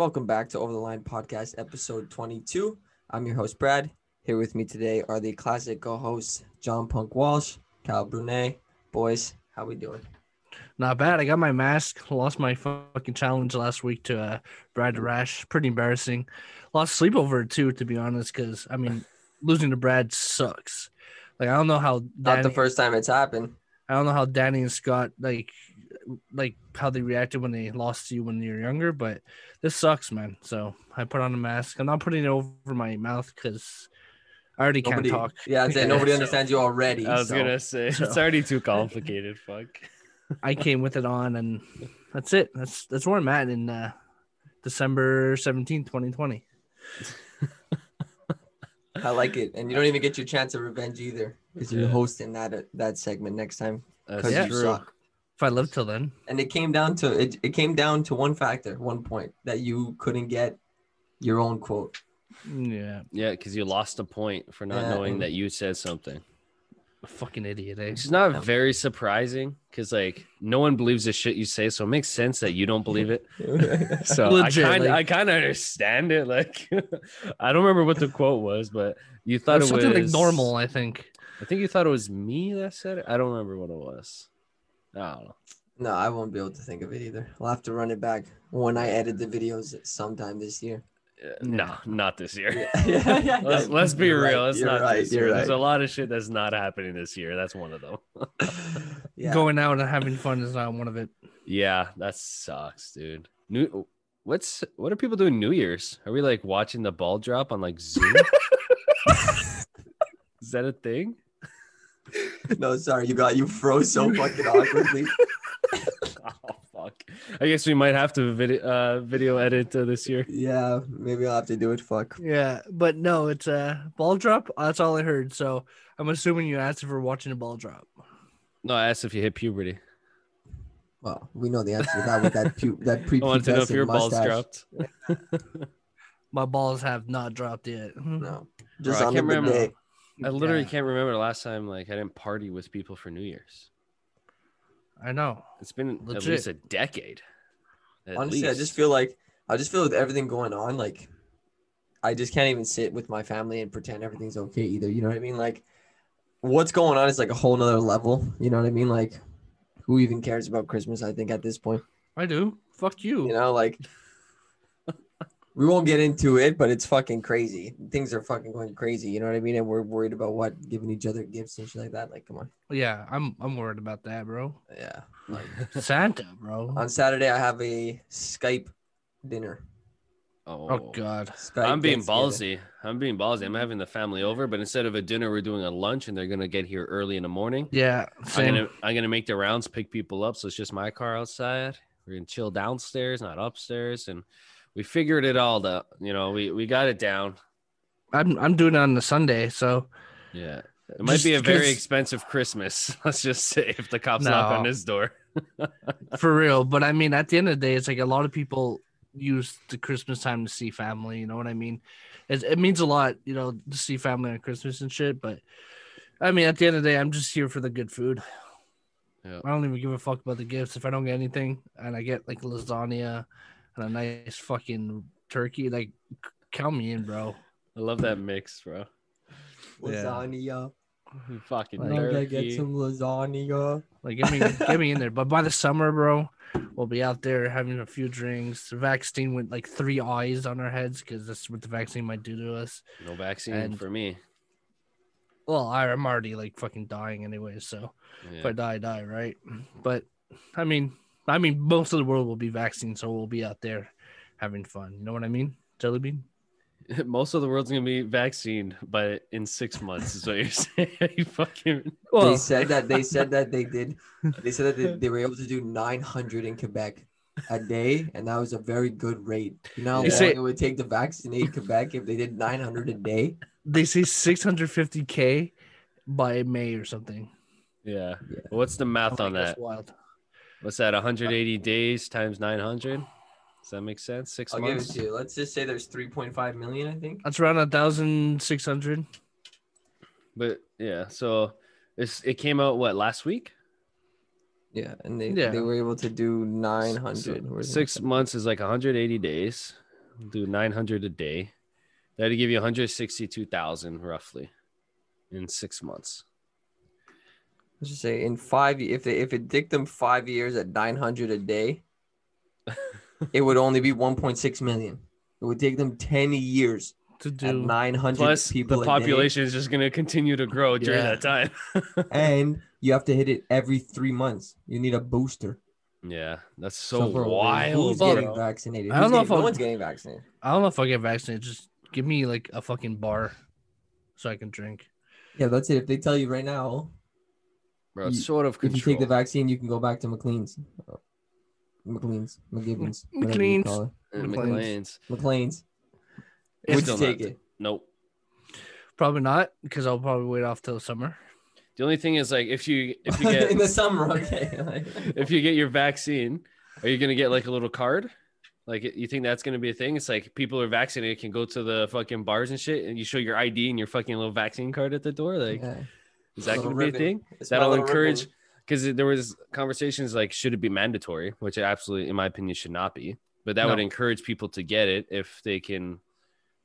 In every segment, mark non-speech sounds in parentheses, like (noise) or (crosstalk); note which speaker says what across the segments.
Speaker 1: Welcome back to Over the Line Podcast, episode 22. I'm your host, Brad. Here with me today are the classic co-hosts, John Punk Walsh, Cal Brunet. Boys, how we doing?
Speaker 2: Not bad. I got my mask. Lost my fucking challenge last week to uh, Brad Rash. Pretty embarrassing. Lost sleep over it too, to be honest. Because I mean, (laughs) losing to Brad sucks. Like I don't know how.
Speaker 1: Not the first time it's happened.
Speaker 2: I don't know how Danny and Scott like, like how they reacted when they lost to you when you were younger. But this sucks, man. So I put on a mask. I'm not putting it over my mouth because I already can't talk.
Speaker 1: yeah, I'd say (laughs) nobody understands you already.
Speaker 3: I was
Speaker 1: so-
Speaker 3: gonna say
Speaker 2: so-
Speaker 3: it's already too complicated. Fuck. (laughs)
Speaker 2: I came with it on, and that's it. That's that's where I'm at in uh, December 17, 2020. (laughs)
Speaker 1: I like it, and you don't even get your chance of revenge either, because you're hosting that that segment next time.
Speaker 3: That's
Speaker 1: Because
Speaker 2: Yeah.
Speaker 1: you
Speaker 3: true.
Speaker 1: Suck.
Speaker 2: If I live till then,
Speaker 1: And it came down to it. It came down to one factor, one point that you couldn't get your own quote.
Speaker 2: yeah,
Speaker 3: Yeah, because you lost a point for not
Speaker 1: Yeah,
Speaker 3: knowing
Speaker 1: and-
Speaker 3: that you said something.
Speaker 2: a fucking idiot. Eh?
Speaker 3: It's not very surprising because like no one believes the shit you say, so it makes sense that you don't believe it. (laughs) So
Speaker 2: Legit,
Speaker 3: I kind
Speaker 2: like-
Speaker 3: I kind of understand it. Like (laughs) I don't remember what the quote was, but you thought
Speaker 2: It's
Speaker 3: it was
Speaker 2: something like normal. I think.
Speaker 3: I think you thought it was me that said it. I don't remember what it was. I don't know.
Speaker 1: No, I won't be able to think of it either. I'll have to run it back when I edit the videos sometime this year.
Speaker 3: Uh, No, not this year.
Speaker 1: Yeah, yeah, (laughs) yeah.
Speaker 3: Let's, let's be
Speaker 1: You're
Speaker 3: real.
Speaker 1: right,
Speaker 3: It's
Speaker 1: you're
Speaker 3: not
Speaker 1: right,
Speaker 3: this
Speaker 1: you're
Speaker 3: year. There's a lot of shit that's not happening this year. That's one of them. (laughs)
Speaker 1: Yeah.
Speaker 2: Going out and having fun is not one of it.
Speaker 3: yeah, that sucks, dude. New what's what are people doing New Year's? Are we like watching the ball drop on like Zoom? (laughs) Is that a thing?
Speaker 1: No, sorry, you got you froze so fucking awkwardly. (laughs)
Speaker 3: Oh fuck. I guess we might have to video uh video edit uh, this year.
Speaker 1: Yeah, maybe I'll have to do it. Fuck.
Speaker 2: Yeah, but no, it's a ball drop. That's all I heard. So I'm assuming you asked if we're watching a ball drop.
Speaker 3: No, I asked if you hit puberty.
Speaker 1: Well, we know the answer to that with that pu- (laughs) that
Speaker 3: I wanted to know if
Speaker 1: prepubescent
Speaker 3: your balls
Speaker 1: mustache.
Speaker 3: dropped. (laughs)
Speaker 2: My balls have not dropped yet.
Speaker 1: No, just
Speaker 3: I
Speaker 1: on
Speaker 3: can't
Speaker 1: the
Speaker 3: remember.
Speaker 1: day.
Speaker 3: I literally
Speaker 2: Yeah,
Speaker 3: can't remember the last time like I didn't party with people for New Year's.
Speaker 2: I know.
Speaker 3: It's been at least a decade. At
Speaker 1: Honestly, I just feel like I just feel with everything going on, like I just can't even sit with my family and pretend everything's okay either. You know what I mean? Like what's going on is like a whole nother level. You know what I mean? Like who even cares about Christmas? I think at this point,
Speaker 2: I do. Fuck you.
Speaker 1: you know, like we won't get into it, but it's fucking crazy. Things are fucking going crazy. You know what I mean? And we're worried about what giving each other gifts and shit like that. Like, come on.
Speaker 2: Yeah, I'm I'm worried about that, bro.
Speaker 1: Yeah.
Speaker 2: Like, (laughs) Santa, bro.
Speaker 1: On Saturday, I have a Skype dinner.
Speaker 3: oh,
Speaker 2: Oh god.
Speaker 1: Skype
Speaker 3: I'm being ballsy. I'm being ballsy. I'm having the family over, but instead of a dinner, we're doing a lunch, and they're gonna get here early in the morning.
Speaker 2: Yeah,
Speaker 3: I'm
Speaker 2: same.
Speaker 3: gonna I'm gonna make the rounds, pick people up. So it's just my car outside. We're gonna chill downstairs, not upstairs, and we figured it all out. You know, we we got it down.
Speaker 2: I'm I'm doing it on the Sunday, so
Speaker 3: Yeah. It might
Speaker 2: Just
Speaker 3: be a very expensive Christmas. (laughs) Let's just say if the cops knock on this door. (laughs)
Speaker 2: for real. But I mean, at the end of the day, it's like a lot of people use the Christmas time to see family. You know what I mean? It, it means a lot, you know, to see family on Christmas and shit. But I mean, at the end of the day, I'm just here for the good food.
Speaker 3: Yeah.
Speaker 2: I don't even give a fuck about the gifts. If I don't get anything and I get like lasagna and a nice fucking turkey, like c- count me in, bro.
Speaker 3: I love that mix, bro.
Speaker 2: Yeah.
Speaker 1: Lasagna.
Speaker 3: Fucking
Speaker 2: Like,
Speaker 1: I'm gonna
Speaker 3: turkey.
Speaker 1: get some lasagna.
Speaker 2: Like get me get me in there. But by the summer, bro, we'll be out there having a few drinks. The vaccine with like three eyes on our heads because that's what the vaccine might do to us.
Speaker 3: No vaccine
Speaker 2: And-
Speaker 3: for me.
Speaker 2: Well, I- I'm already like fucking dying anyway, so if I die, I die, right? But I mean, I mean, most of the world will be vaccinated, so we'll be out there having fun. You know what I mean, Jelly Bean? (laughs)
Speaker 3: Most of the world's gonna be vaccinated, but in six months is what you're (laughs) saying. you (laughs) fucking
Speaker 1: they said that they said that they did. They said that they, they were able to do 900 in Quebec a day, and that was a very good rate. You know how long
Speaker 2: say-
Speaker 1: it would take to vaccinate Quebec if they did 900 a day?
Speaker 2: they say 650k by May or something.
Speaker 3: yeah.
Speaker 1: Yeah.
Speaker 3: What's the math
Speaker 2: oh
Speaker 3: on
Speaker 2: like, that's
Speaker 3: that?
Speaker 2: wild.
Speaker 3: What's that? Uh, 180 days times 900. Does that make sense? 6
Speaker 1: I'll give it to you. Let's just say there's 3.5 million. I think.
Speaker 2: That's around a thousand six hundred.
Speaker 3: But yeah, so it's it came out what last week?
Speaker 1: Yeah, and they
Speaker 2: Yeah.
Speaker 1: they were able to do 900.
Speaker 3: So six months is like 180 days. do 900 a day. That'd give you 162,000 roughly in six months.
Speaker 1: Let's just say in five, if they if it dick them five years at nine hundred a day, (laughs) it would only be one point six million. It would take them ten years
Speaker 2: to do.
Speaker 1: nine hundred people.
Speaker 3: the population is just going to continue to grow during
Speaker 2: Yeah.
Speaker 3: that time. (laughs)
Speaker 1: and you have to hit it every three months. You need a booster.
Speaker 3: yeah, that's so,
Speaker 1: bro,
Speaker 3: wild.
Speaker 1: Who's
Speaker 3: bro.
Speaker 1: getting vaccinated?
Speaker 2: I don't know
Speaker 1: getting-
Speaker 2: if
Speaker 1: no one's getting vaccinated.
Speaker 2: I don't know if I'll get vaccinated. Just give me like a fucking bar, so I can drink.
Speaker 1: Yeah, that's it. If they tell you right now,
Speaker 3: Bro, it's
Speaker 1: You-
Speaker 3: sort of
Speaker 1: if you take the vaccine, you can go back to McLean's. McLean's, McGibbons,
Speaker 2: McLean's.
Speaker 1: call it.
Speaker 2: McLean's.
Speaker 3: McLean's.
Speaker 1: McLean's. Would you take it?
Speaker 3: Nope.
Speaker 2: Probably not, because I'll probably wait off till summer.
Speaker 3: The only thing is like if you if you (laughs) get in
Speaker 1: the summer, okay. (laughs)
Speaker 3: If you get your vaccine, are you gonna get like a little card? Like you think that's gonna be a thing? It's like people are vaccinated can go to the fucking bars and shit, and you show your ID and your fucking little vaccine card at the door. Like,
Speaker 1: Yeah.
Speaker 3: Is that gonna be a thing?
Speaker 1: It's
Speaker 3: That'll encourage because there was conversations like should it be mandatory, which it absolutely, in my opinion, should not be. But that would encourage people to get it if they can.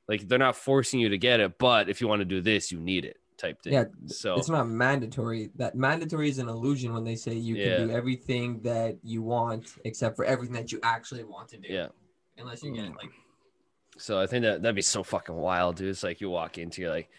Speaker 3: Like they're not forcing you to get it, but if you want to do this, you need it type thing.
Speaker 1: Yeah,
Speaker 3: So
Speaker 1: It's not mandatory. That mandatory is an illusion when they say you
Speaker 3: Yeah.
Speaker 1: can do everything that you want except for everything that you actually want to do.
Speaker 3: yeah.
Speaker 1: Unless you get like
Speaker 3: So I think that that'd be so fucking wild, dude. It's like you walk into, you're like,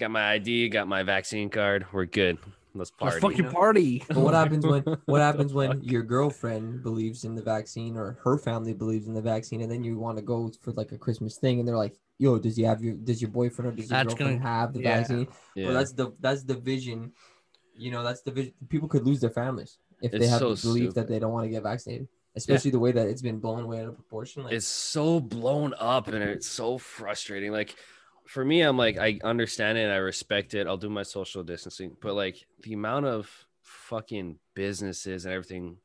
Speaker 3: got my ID, got my vaccine card, we're good. Let's party.
Speaker 2: Let's
Speaker 3: party.
Speaker 2: fucking party.
Speaker 1: But (laughs) what happens when what happens when
Speaker 3: Fuck. (laughs)
Speaker 1: your girlfriend believes in the vaccine or her family believes in the vaccine, and then you want to go for like a Christmas thing, and they're like, "Yo, does he have your does your boyfriend or does your
Speaker 2: That's
Speaker 1: girlfriend
Speaker 2: gonna-
Speaker 1: have the
Speaker 2: yeah.
Speaker 1: vaccine?"
Speaker 3: Yeah.
Speaker 1: Well, that's the that's the vision. You know, that's the vision. People could lose their families if they have
Speaker 3: so
Speaker 1: the belief that they don't want to get vaccinated, especially the way that it's been blown away out of proportion. Like,
Speaker 3: it's so blown up and it's so frustrating. Like for me, I'm like, I understand it I respect it. I'll do my social distancing, but like the amount of fucking businesses and everything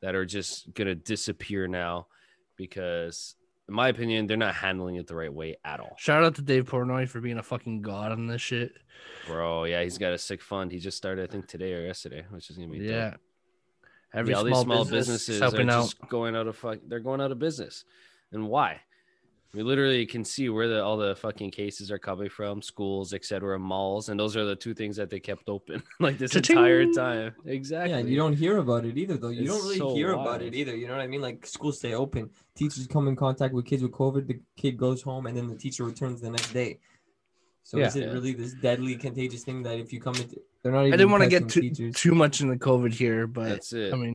Speaker 3: that are just gonna disappear now because in my opinion, they're not handling it the right way at all.
Speaker 2: Shout out to Dave Portnoy for being a fucking god on this shit.
Speaker 3: Bro, yeah, he's got a sick fund. He just started, I think, today or yesterday, which is gonna be dope.
Speaker 2: Yeah. Every
Speaker 3: yeah, all
Speaker 2: small,
Speaker 3: these small
Speaker 2: business
Speaker 3: businesses are
Speaker 2: helping out.
Speaker 3: just going out of fuck. They're going out of business, and why? We literally can see where the, all the fucking cases are coming from: schools, etc., malls, and those are the two things that they kept open (laughs) like this
Speaker 2: Cha-ching!
Speaker 3: entire time. Exactly.
Speaker 1: Yeah, and you don't hear about it either, though. You
Speaker 3: It's
Speaker 1: don't really
Speaker 3: so
Speaker 1: hear
Speaker 3: wild.
Speaker 1: about it either. You know what I mean? Like schools stay open, teachers come in contact with kids with COVID. The kid goes home, and then the teacher returns the next day. So
Speaker 2: Yeah.
Speaker 1: is it
Speaker 3: Yeah.
Speaker 1: really this deadly, contagious thing that if you come into, they're not even.
Speaker 2: I didn't want to get too,
Speaker 1: teachers.
Speaker 2: too much into COVID here, but
Speaker 3: That's it.
Speaker 2: I mean,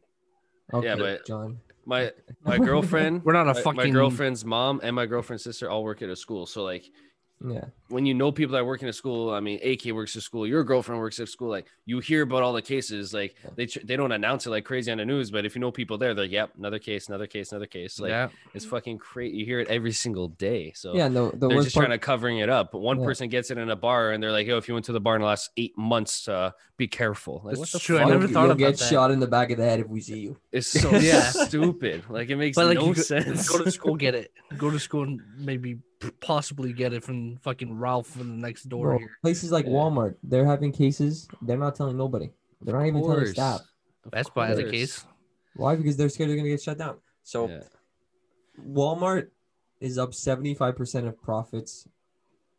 Speaker 1: Okay,
Speaker 3: but-
Speaker 1: John.
Speaker 3: My (laughs) my girlfriend,
Speaker 2: we're not a
Speaker 3: my,
Speaker 2: fucking
Speaker 3: my girlfriend's mom and my girlfriend's sister all work at a school. So like
Speaker 1: Yeah,
Speaker 3: when you know people that work in a school, I mean, AK works at school, your girlfriend works at school, like you hear about all the cases, like they they don't announce it like crazy on the news, but if you know people there, they're like, yep, another case, another case, another case. Like
Speaker 2: yeah,
Speaker 3: it's fucking crazy. You hear it every single day. So
Speaker 1: yeah. No, the
Speaker 3: they're just
Speaker 1: part.
Speaker 3: trying to covering it up. But one
Speaker 1: Yeah.
Speaker 3: person gets it in a bar and they're like, yo, if you went to the bar in the last eight months, uh, be careful. Like,
Speaker 2: That's
Speaker 3: the
Speaker 2: true. I never
Speaker 1: you'll,
Speaker 2: thought
Speaker 1: you'll
Speaker 2: about
Speaker 1: get
Speaker 2: that.
Speaker 1: shot in the back of the head if we see you.
Speaker 3: It's (laughs) so
Speaker 2: Yeah.
Speaker 3: stupid. Like it makes
Speaker 2: but like
Speaker 3: no
Speaker 2: go,
Speaker 3: sense.
Speaker 2: go to school, get it. Go to school and maybe possibly get it from fucking Ralph from the next door
Speaker 1: Bro,
Speaker 2: here.
Speaker 1: places like
Speaker 3: Yeah.
Speaker 1: Walmart, they're having cases. They're not telling nobody. They're not even telling
Speaker 3: course.
Speaker 1: staff.
Speaker 3: Of
Speaker 2: Best Buy has a case.
Speaker 1: Why? Because they're scared they're gonna get shut down. So
Speaker 3: Yeah.
Speaker 1: Walmart is up 75% of profits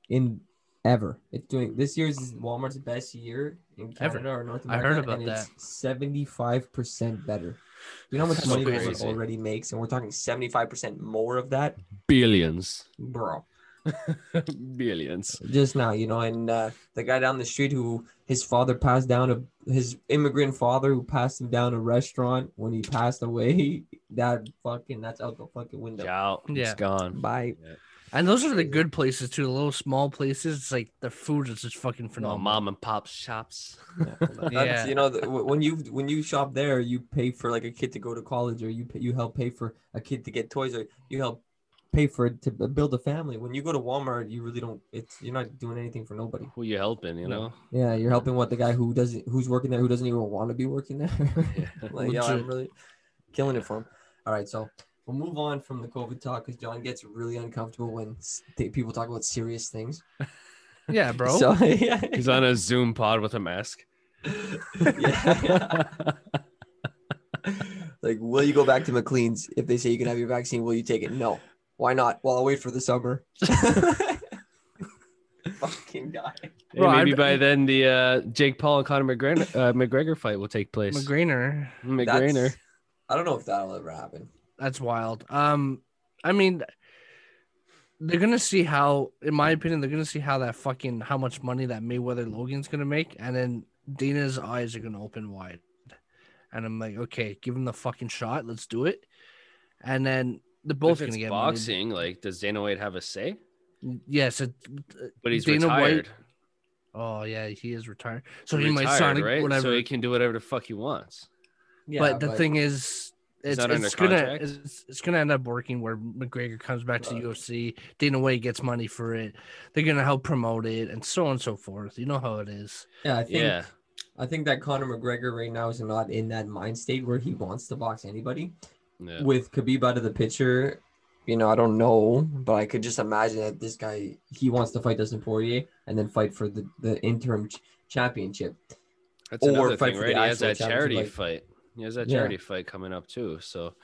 Speaker 1: in ever. It's doing this year's is Walmart's best year in
Speaker 2: Ever.
Speaker 1: Canada or North America.
Speaker 2: I
Speaker 1: America.
Speaker 2: heard about
Speaker 1: and
Speaker 2: that.
Speaker 1: It's 75% better. You know how much
Speaker 3: That's
Speaker 1: money
Speaker 3: so
Speaker 1: Walmart already makes, and we're talking 75% more of that,
Speaker 3: Billions.
Speaker 1: bro. (laughs)
Speaker 3: Billions.
Speaker 1: Just now, you know, and uh, the guy down the street who his father passed down a his immigrant father who passed him down a restaurant when he passed away. (laughs) That fucking that's out the fucking window.
Speaker 3: Out.
Speaker 2: Yeah.
Speaker 3: It's gone.
Speaker 1: Bye.
Speaker 2: And those are the good places too. The little small places. It's like the food is just fucking
Speaker 3: No,
Speaker 2: phenomenal.
Speaker 3: mom and pop shops.
Speaker 1: That's,
Speaker 2: Yeah.
Speaker 1: you know, when you when you shop there, you pay for like a kid to go to college, or you pay, you help pay for a kid to get toys, or you help pay for it to uh, build a family. When you go to Walmart, you really don't. It's you're not doing anything for nobody.
Speaker 3: Who you helping, you know?
Speaker 1: Yeah, you're helping what the guy who doesn't who's working there who doesn't even want to be working there. (laughs)
Speaker 3: Yeah.
Speaker 1: like, yo, I'm really killing it for him. All right, so we'll move on from the COVID talk because John gets really uncomfortable when th- people talk about serious things. (laughs)
Speaker 2: Yeah, bro.
Speaker 1: So (laughs) yeah,
Speaker 3: He's on a Zoom pod with a mask. (laughs)
Speaker 1: yeah. like, will you go back to McLean's if they say you can have your vaccine? Will you take it? No. Why not? Well, I'll wait for the summer. Fucking guy.
Speaker 3: Hey,
Speaker 2: Bro,
Speaker 3: maybe
Speaker 2: I'd-
Speaker 3: by then the uh, Jake Paul and Conor McGregor, uh, McGregor fight will take place.
Speaker 2: McGrainer.
Speaker 3: McGregor.
Speaker 1: I don't know if that'll ever happen.
Speaker 2: That's wild. Um, I mean, they're gonna see how, in my opinion, they're gonna see how that fucking how much money that Mayweather Logan's gonna make, and then Dana's eyes are gonna open wide, and I'm like, okay, give him the fucking shot, let's do it, and then they're both
Speaker 3: it's
Speaker 2: gonna get money.
Speaker 3: boxing. Like, does Dana White have a say?
Speaker 2: Yes, it,
Speaker 3: But he's
Speaker 2: Dana White-
Speaker 3: retired.
Speaker 2: oh yeah, he is retired, so
Speaker 3: He's
Speaker 2: he might sign
Speaker 3: retired, right?
Speaker 2: whatever.
Speaker 3: So he can do whatever the fuck he wants.
Speaker 1: Yeah,
Speaker 2: but the thing is, it's, it's gonna it's, it's gonna end up working where McGregor comes back to
Speaker 1: Right.
Speaker 2: UFC, Dana White gets money for it. They're gonna help promote it and so on and so forth. You know how it is.
Speaker 1: yeah, I think
Speaker 3: Yeah.
Speaker 1: I think that Conor McGregor right now is not in that mind state where he wants to box anybody.
Speaker 3: Yeah.
Speaker 1: With Khabib out of the picture, you know, I don't know, but I could just imagine that this guy he wants to fight Dustin Poirier and then fight for the the interim ch- championship.
Speaker 3: That's
Speaker 1: or
Speaker 3: another
Speaker 1: fight
Speaker 3: thing,
Speaker 1: for
Speaker 3: right?
Speaker 1: the
Speaker 3: He has that charity
Speaker 1: like-
Speaker 3: fight. He has that
Speaker 1: Yeah.
Speaker 3: charity fight coming up too. So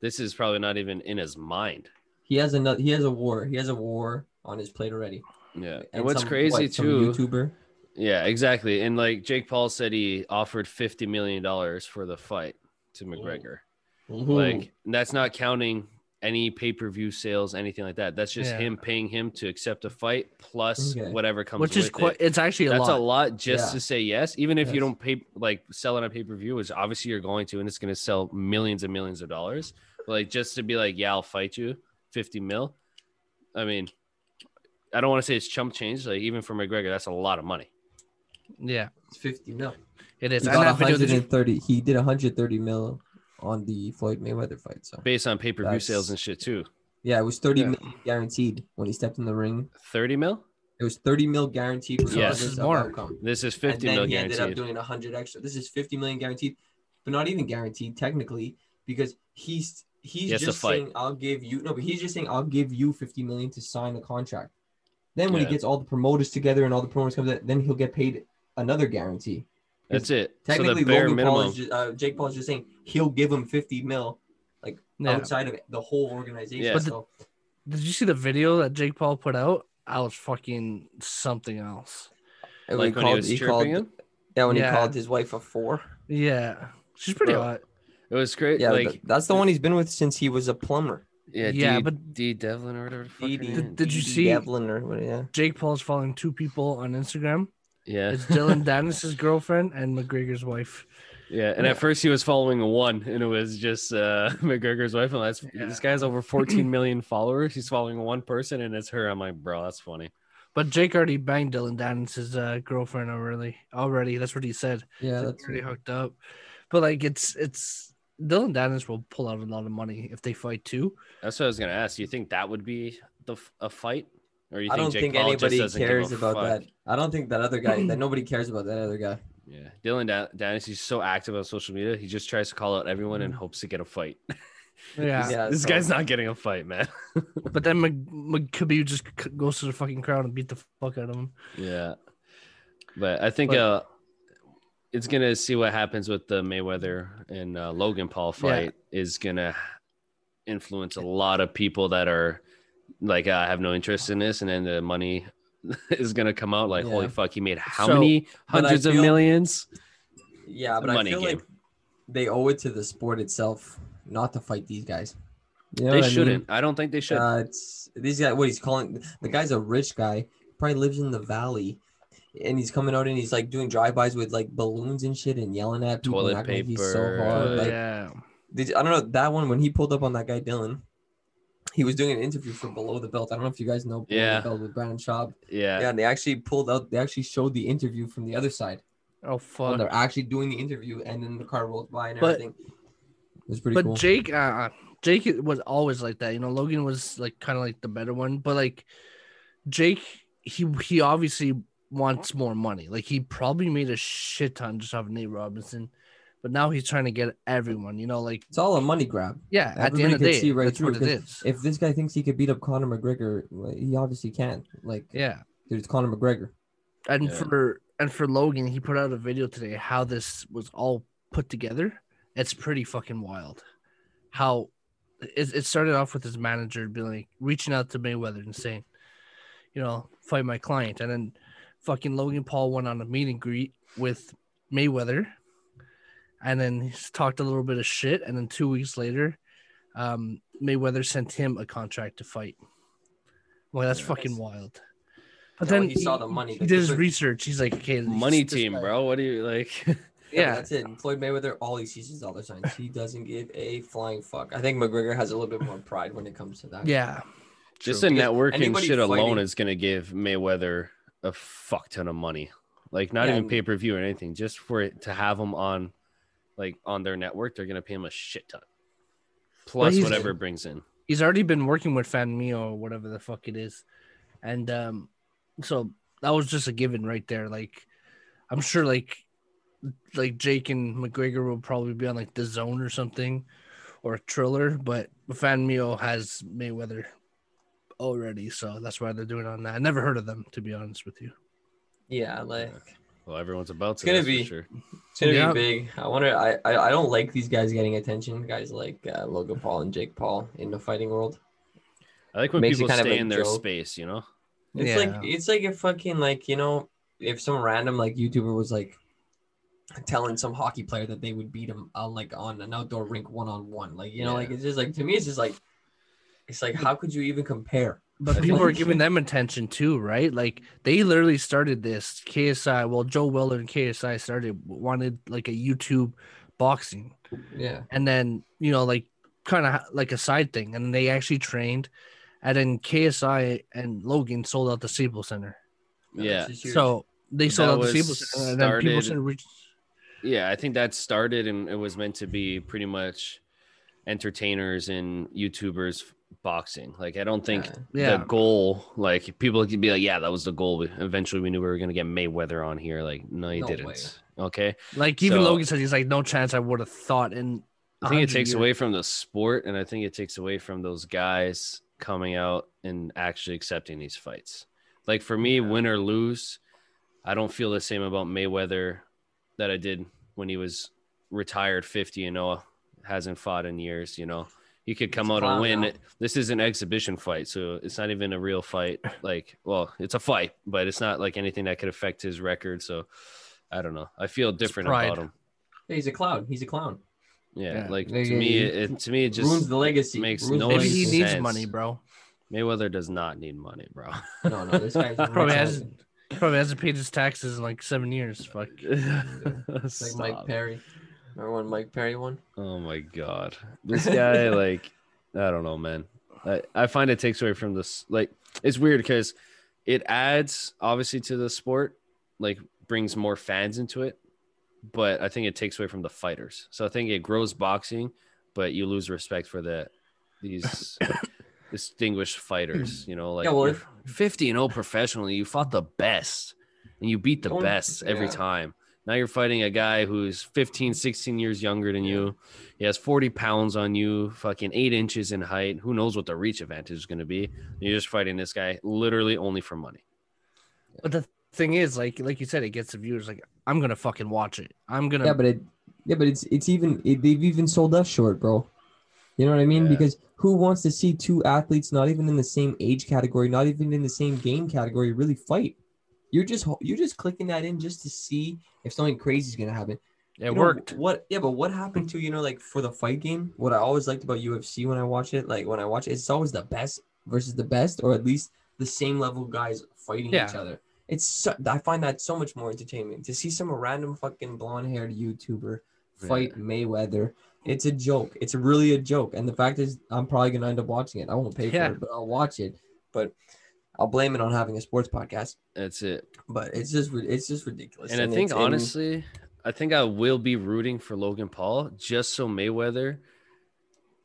Speaker 3: this is probably not even in his mind.
Speaker 1: He has another. He has a war. He has a war on his plate already.
Speaker 3: Yeah. And, what's
Speaker 1: some-
Speaker 3: crazy
Speaker 1: what,
Speaker 3: too.
Speaker 1: YouTuber.
Speaker 3: Yeah, exactly. And like Jake Paul said, he offered fifty million dollars for the fight to McGregor. Like that's not counting any pay per view sales, anything like that. That's just
Speaker 2: Yeah.
Speaker 3: him paying him to accept a fight plus
Speaker 1: Okay.
Speaker 3: whatever comes
Speaker 2: Which is quite
Speaker 3: it.
Speaker 2: it's actually a
Speaker 3: That's
Speaker 2: lot.
Speaker 3: a lot just
Speaker 1: Yeah.
Speaker 3: to say yes, even if you don't pay like selling a pay per view, which obviously you're going to, and it's going to sell millions and millions of dollars. But like just to be like, yeah, I'll fight you, fifty mil. I mean, I don't want to say it's chump change. Like even for McGregor, that's a lot of money.
Speaker 2: Yeah,
Speaker 1: It's fifty mil.
Speaker 2: it is.
Speaker 1: He got
Speaker 2: that video, did you-
Speaker 1: 130. He did 130 mil on the Floyd Mayweather fight. So
Speaker 3: based on pay per view sales and shit too.
Speaker 1: yeah, it was 30
Speaker 3: Yeah.
Speaker 1: million guaranteed when he stepped in the ring.
Speaker 3: Thirty mil.
Speaker 1: It was 30 mil guaranteed
Speaker 3: Yes.
Speaker 1: regardless of
Speaker 2: More.
Speaker 3: This is
Speaker 1: And
Speaker 3: fifty
Speaker 1: then
Speaker 3: mil
Speaker 1: he ended up
Speaker 3: guaranteed.
Speaker 1: doing 100 extra. This is 50 million guaranteed, but not even guaranteed technically because he's he's
Speaker 3: He
Speaker 1: just
Speaker 3: fight.
Speaker 1: saying I'll give you no, but he's just saying I'll give you 50 million to sign the contract. Then when
Speaker 3: Yeah.
Speaker 1: he gets all the promoters together and all the promoters come, then he'll get paid another guarantee.
Speaker 3: That's it. So
Speaker 1: Technically,
Speaker 3: the bare
Speaker 1: Logan Paul is just, uh, Jake Paul is just saying he'll give him 50 mil
Speaker 2: yeah.
Speaker 1: outside of the whole organization.
Speaker 3: Yeah.
Speaker 2: But the- Did you see the video that Jake Paul put out? I was fucking something else.
Speaker 1: and
Speaker 3: like when he
Speaker 1: called-
Speaker 3: was
Speaker 1: called-
Speaker 3: him.
Speaker 1: Yeah, when
Speaker 2: Yeah.
Speaker 1: he called his wife a four.
Speaker 2: Yeah, she's pretty
Speaker 3: Bro,
Speaker 2: hot.
Speaker 3: It was great.
Speaker 1: Yeah,
Speaker 3: like
Speaker 1: that's the one he's been with since he was a plumber.
Speaker 3: yeah,
Speaker 2: Yeah,
Speaker 3: D,
Speaker 2: but-
Speaker 3: Dee Devlin or whatever. the fuck her
Speaker 1: Dee-
Speaker 3: name-
Speaker 2: Did you
Speaker 1: Dee
Speaker 2: see-
Speaker 1: Devlin or what? Yeah.
Speaker 2: Jake Paul's following two people on Instagram.
Speaker 3: Yeah,
Speaker 2: It's Dylan (laughs) Dennis's girlfriend and McGregor's wife.
Speaker 3: yeah. And
Speaker 1: Yeah.
Speaker 3: at first he was following a one, and it was just uh (laughs) McGregor's wife. And that's
Speaker 2: Yeah.
Speaker 3: this guy has over 14 million followers. He's following one person, and it's her. I'm like, bro, that's funny.
Speaker 2: But Jake already banged Dillon Danis's uh, girlfriend already. Already, that's what he said.
Speaker 1: Yeah,
Speaker 2: They're
Speaker 1: that's
Speaker 2: pretty hooked up. But like, it's it's Dillon Danis will pull out a lot of money if they fight too.
Speaker 3: That's what I was gonna ask. Do you think that would be the f- a fight, or you
Speaker 1: I don't
Speaker 3: Jake
Speaker 1: think
Speaker 3: Paul
Speaker 1: anybody cares about
Speaker 3: fuck?
Speaker 1: that. I don't think that other guy that nobody cares about that other guy.
Speaker 3: Yeah, Dillon da- Danis, he's so active on social media. He just tries to call out everyone and hopes to get a fight. (laughs)
Speaker 2: Yeah.
Speaker 1: Yeah,
Speaker 3: this
Speaker 1: so-
Speaker 3: guy's not getting a fight, man. (laughs)
Speaker 2: But then Mc, Mc, just c- goes to the fucking crowd and beat the fuck out of him.
Speaker 3: Yeah, but I think
Speaker 1: But-
Speaker 3: uh, it's gonna see what happens with the Mayweather and uh, Logan Paul fight is gonna influence a lot of people that are like I have no interest in this, and then the money (laughs) is gonna come out like, holy fuck, he made how
Speaker 2: So-
Speaker 3: many
Speaker 1: But I
Speaker 3: hundreds of millions?
Speaker 1: Yeah,
Speaker 3: The
Speaker 1: but I feel
Speaker 3: game.
Speaker 1: like they owe it to the sport itself not to fight these guys. You know
Speaker 3: they
Speaker 1: what I mean?
Speaker 3: shouldn't. I don't think they should.
Speaker 1: Uh, it's these guys. What he's calling the guy's a rich guy. Probably lives in the valley, and he's coming out and he's like doing drive-bys with like balloons and shit and yelling at people.
Speaker 3: Toilet
Speaker 1: and acting like he's so
Speaker 3: paper,
Speaker 1: hard.
Speaker 3: uh,
Speaker 1: Like,
Speaker 2: yeah.
Speaker 1: did I don't know that one when he pulled up on that guy Dillon. He was doing an interview for Below the Belt. I don't know if you guys know Below
Speaker 3: Yeah.
Speaker 1: the Belt with Brandon Schaub.
Speaker 3: yeah.
Speaker 1: Yeah, and they actually pulled out. They actually showed the interview from the other side.
Speaker 2: Oh
Speaker 1: When
Speaker 2: fuck.
Speaker 1: they're actually doing the interview, and then the car rolls by and
Speaker 2: But-
Speaker 1: everything. It was pretty
Speaker 2: But
Speaker 1: cool.
Speaker 2: Jake, uh, Jake was always like that. You know, Logan was like kind of like the better one, but like Jake, he he obviously wants more money. Like he probably made a shit ton just off of Nate Robinson, but now he's trying to get everyone. You know, like
Speaker 1: it's all a money grab.
Speaker 2: yeah, at the end of the day,
Speaker 1: see right
Speaker 2: that's
Speaker 1: through
Speaker 2: what it
Speaker 1: because
Speaker 2: is.
Speaker 1: If this guy thinks he could beat up Conor McGregor, well, he obviously can't. Like,
Speaker 2: yeah,
Speaker 1: dude, it's Conor McGregor.
Speaker 2: and
Speaker 3: Yeah.
Speaker 2: for and for Logan, he put out a video today how this was all put together. It's pretty fucking wild. How it, it started off with his manager being like reaching out to Mayweather and saying, you know, fight my client, and then fucking Logan Paul went on a meet and greet with Mayweather, and then he's talked a little bit of shit, and then two weeks later, um, Mayweather sent him a contract to fight. Well, that's
Speaker 1: Yeah,
Speaker 2: fucking
Speaker 1: that's-
Speaker 2: wild. But
Speaker 1: Yeah,
Speaker 2: then
Speaker 1: when he saw the money,
Speaker 2: He did his research. He's like, okay,
Speaker 3: Money team, bro. What do you like? (laughs)
Speaker 1: Yeah,
Speaker 2: Yeah,
Speaker 1: that's it. Floyd Mayweather, all he sees is dollar signs. He doesn't give a flying fuck. I think McGregor has a little bit more pride when it comes to that.
Speaker 2: yeah.
Speaker 3: Just
Speaker 2: True.
Speaker 3: the networking
Speaker 1: anybody
Speaker 3: shit alone is gonna give Mayweather a fuck ton of money. Like not
Speaker 1: Yeah,
Speaker 3: even pay per view or anything. Just for it to have him on, like on their network, they're gonna pay him a shit ton. Plus
Speaker 2: he's-
Speaker 3: whatever it brings in.
Speaker 2: he's already been working with Fanmio or whatever the fuck it is, and um, so that was just a given right there. Like, I'm sure like like Jake and McGregor will probably be on like DAZN or something, or a Triller, but Fanmio has Mayweather already, so that's why they're doing it on that. I never heard of them to be honest with you.
Speaker 1: Yeah, like
Speaker 3: Well, everyone's about to.
Speaker 1: It's gonna
Speaker 3: that's for
Speaker 1: be-
Speaker 3: sure.
Speaker 1: it's gonna
Speaker 2: Yeah.
Speaker 1: be big. I wonder. I, I I don't like these guys getting attention. Guys like uh, Logan Paul and Jake Paul in the fighting world.
Speaker 3: I like when
Speaker 1: Makes
Speaker 3: people
Speaker 1: kind
Speaker 3: stay
Speaker 1: a
Speaker 3: in their
Speaker 1: joke.
Speaker 3: space. You know.
Speaker 1: It's
Speaker 2: Yeah.
Speaker 1: like it's like a fucking like you know if some random like YouTuber was like telling some hockey player that they would beat him uh, like on an outdoor rink one on one. Like you know,
Speaker 3: Yeah.
Speaker 1: like it's just like to me, it's just like it's like how could you even compare?
Speaker 2: But people are giving them attention too, right? Like they literally started this KSI. Well, Joe Weller and KSI started wanted like a YouTube boxing,
Speaker 1: Yeah,
Speaker 2: and then you know like kind of like a side thing, and they actually trained, and then KSI and Logan sold out the Staples Center.
Speaker 3: Yeah.
Speaker 1: it's just huge.
Speaker 2: So they sold
Speaker 3: That
Speaker 2: out the
Speaker 3: was
Speaker 2: Staples Center, and then people
Speaker 3: started-
Speaker 2: started.
Speaker 3: Yeah, I think that started and it was meant to be pretty much entertainers and YouTubers boxing. Like I don't think
Speaker 1: Yeah.
Speaker 2: Yeah.
Speaker 3: the goal, like people could be like, yeah, that was the goal. Eventually we knew we were gonna get Mayweather on here. Like, no, you
Speaker 1: No
Speaker 3: didn't.
Speaker 1: way.
Speaker 3: Okay.
Speaker 2: Like even
Speaker 3: So-
Speaker 2: Logan said, he's like, no chance I would have thought And
Speaker 3: I think it takes
Speaker 2: years.
Speaker 3: away from the sport and I think it takes away from those guys coming out and actually accepting these fights. Like for me,
Speaker 1: Yeah.
Speaker 3: win or lose, I don't feel the same about Mayweather that I did when he was retired 50 and 0, hasn't fought in years, you know. He could come
Speaker 1: He's
Speaker 3: out and win.
Speaker 1: now.
Speaker 3: This is an exhibition fight, so it's not even a real fight. Like, well, it's a fight, but it's not like anything that could affect his record. So I don't know. I feel different about him.
Speaker 1: Yeah, he's a clown. He's a clown.
Speaker 3: Yeah,
Speaker 2: Yeah.
Speaker 3: like
Speaker 1: Yeah,
Speaker 3: to
Speaker 1: yeah,
Speaker 3: me,
Speaker 1: he
Speaker 3: it, to me, it just
Speaker 1: ruins the legacy.
Speaker 3: makes
Speaker 1: ruins
Speaker 3: no
Speaker 1: the
Speaker 2: Maybe he
Speaker 1: legacy.
Speaker 2: needs money, bro.
Speaker 3: Mayweather does not need money, bro.
Speaker 1: No, no, this guy's (laughs)
Speaker 2: Probably has-
Speaker 1: as-
Speaker 2: Probably hasn't paid his taxes in like seven years. Fuck.
Speaker 1: Like Mike Perry. Remember when Mike Perry won?
Speaker 3: Oh my god, (laughs) this guy, like, I don't know, man. I, I find it takes away from this. Like, it's weird because it adds obviously to the sport, like, brings more fans into it, but I think it takes away from the fighters. So I think it grows boxing, but you lose respect for the these (coughs) distinguished fighters. You know, like
Speaker 1: Yeah, well,
Speaker 3: 50 and 0 professionally, you fought the best, and you beat the best every
Speaker 1: yeah.
Speaker 3: time. Now you're fighting a guy who's 15, 16 years younger than you. He has 40 pounds on you, fucking eight inches in height. Who knows what the reach advantage is going to be? You're just fighting this guy literally only for money.
Speaker 2: But the thing is, like, like you said, it gets the viewers. Like, I'm gonna fucking watch it. I'm gonna.
Speaker 1: Yeah, but it, yeah, but it's it's even it, they've even sold us short, bro. You know what I mean?
Speaker 3: Yeah.
Speaker 1: Because who wants to see two athletes not even in the same age category, not even in the same game category, really fight? You're just you're just clicking that in just to see if something crazy is gonna happen.
Speaker 2: it
Speaker 1: You know,
Speaker 2: worked.
Speaker 1: what? Yeah, but what happened to you know like for the fight game? What I always liked about UFC when I watch it, like when I watch it, it's always the best versus the best, or at least the same level guys fighting each
Speaker 2: Yeah.
Speaker 1: other. It's so, I find that so much more entertaining to see some random fucking blonde haired YouTuber fight Mayweather. It's a joke. It's really a joke. And the fact is, I'm probably gonna end up watching it. I won't pay
Speaker 2: Yeah.
Speaker 1: for it, but I'll watch it. But I'll blame it on having a sports podcast.
Speaker 3: That's it.
Speaker 1: But it's just it's just ridiculous.
Speaker 3: And I think
Speaker 1: and-
Speaker 3: honestly, I think I will be rooting for Logan Paul just so Mayweather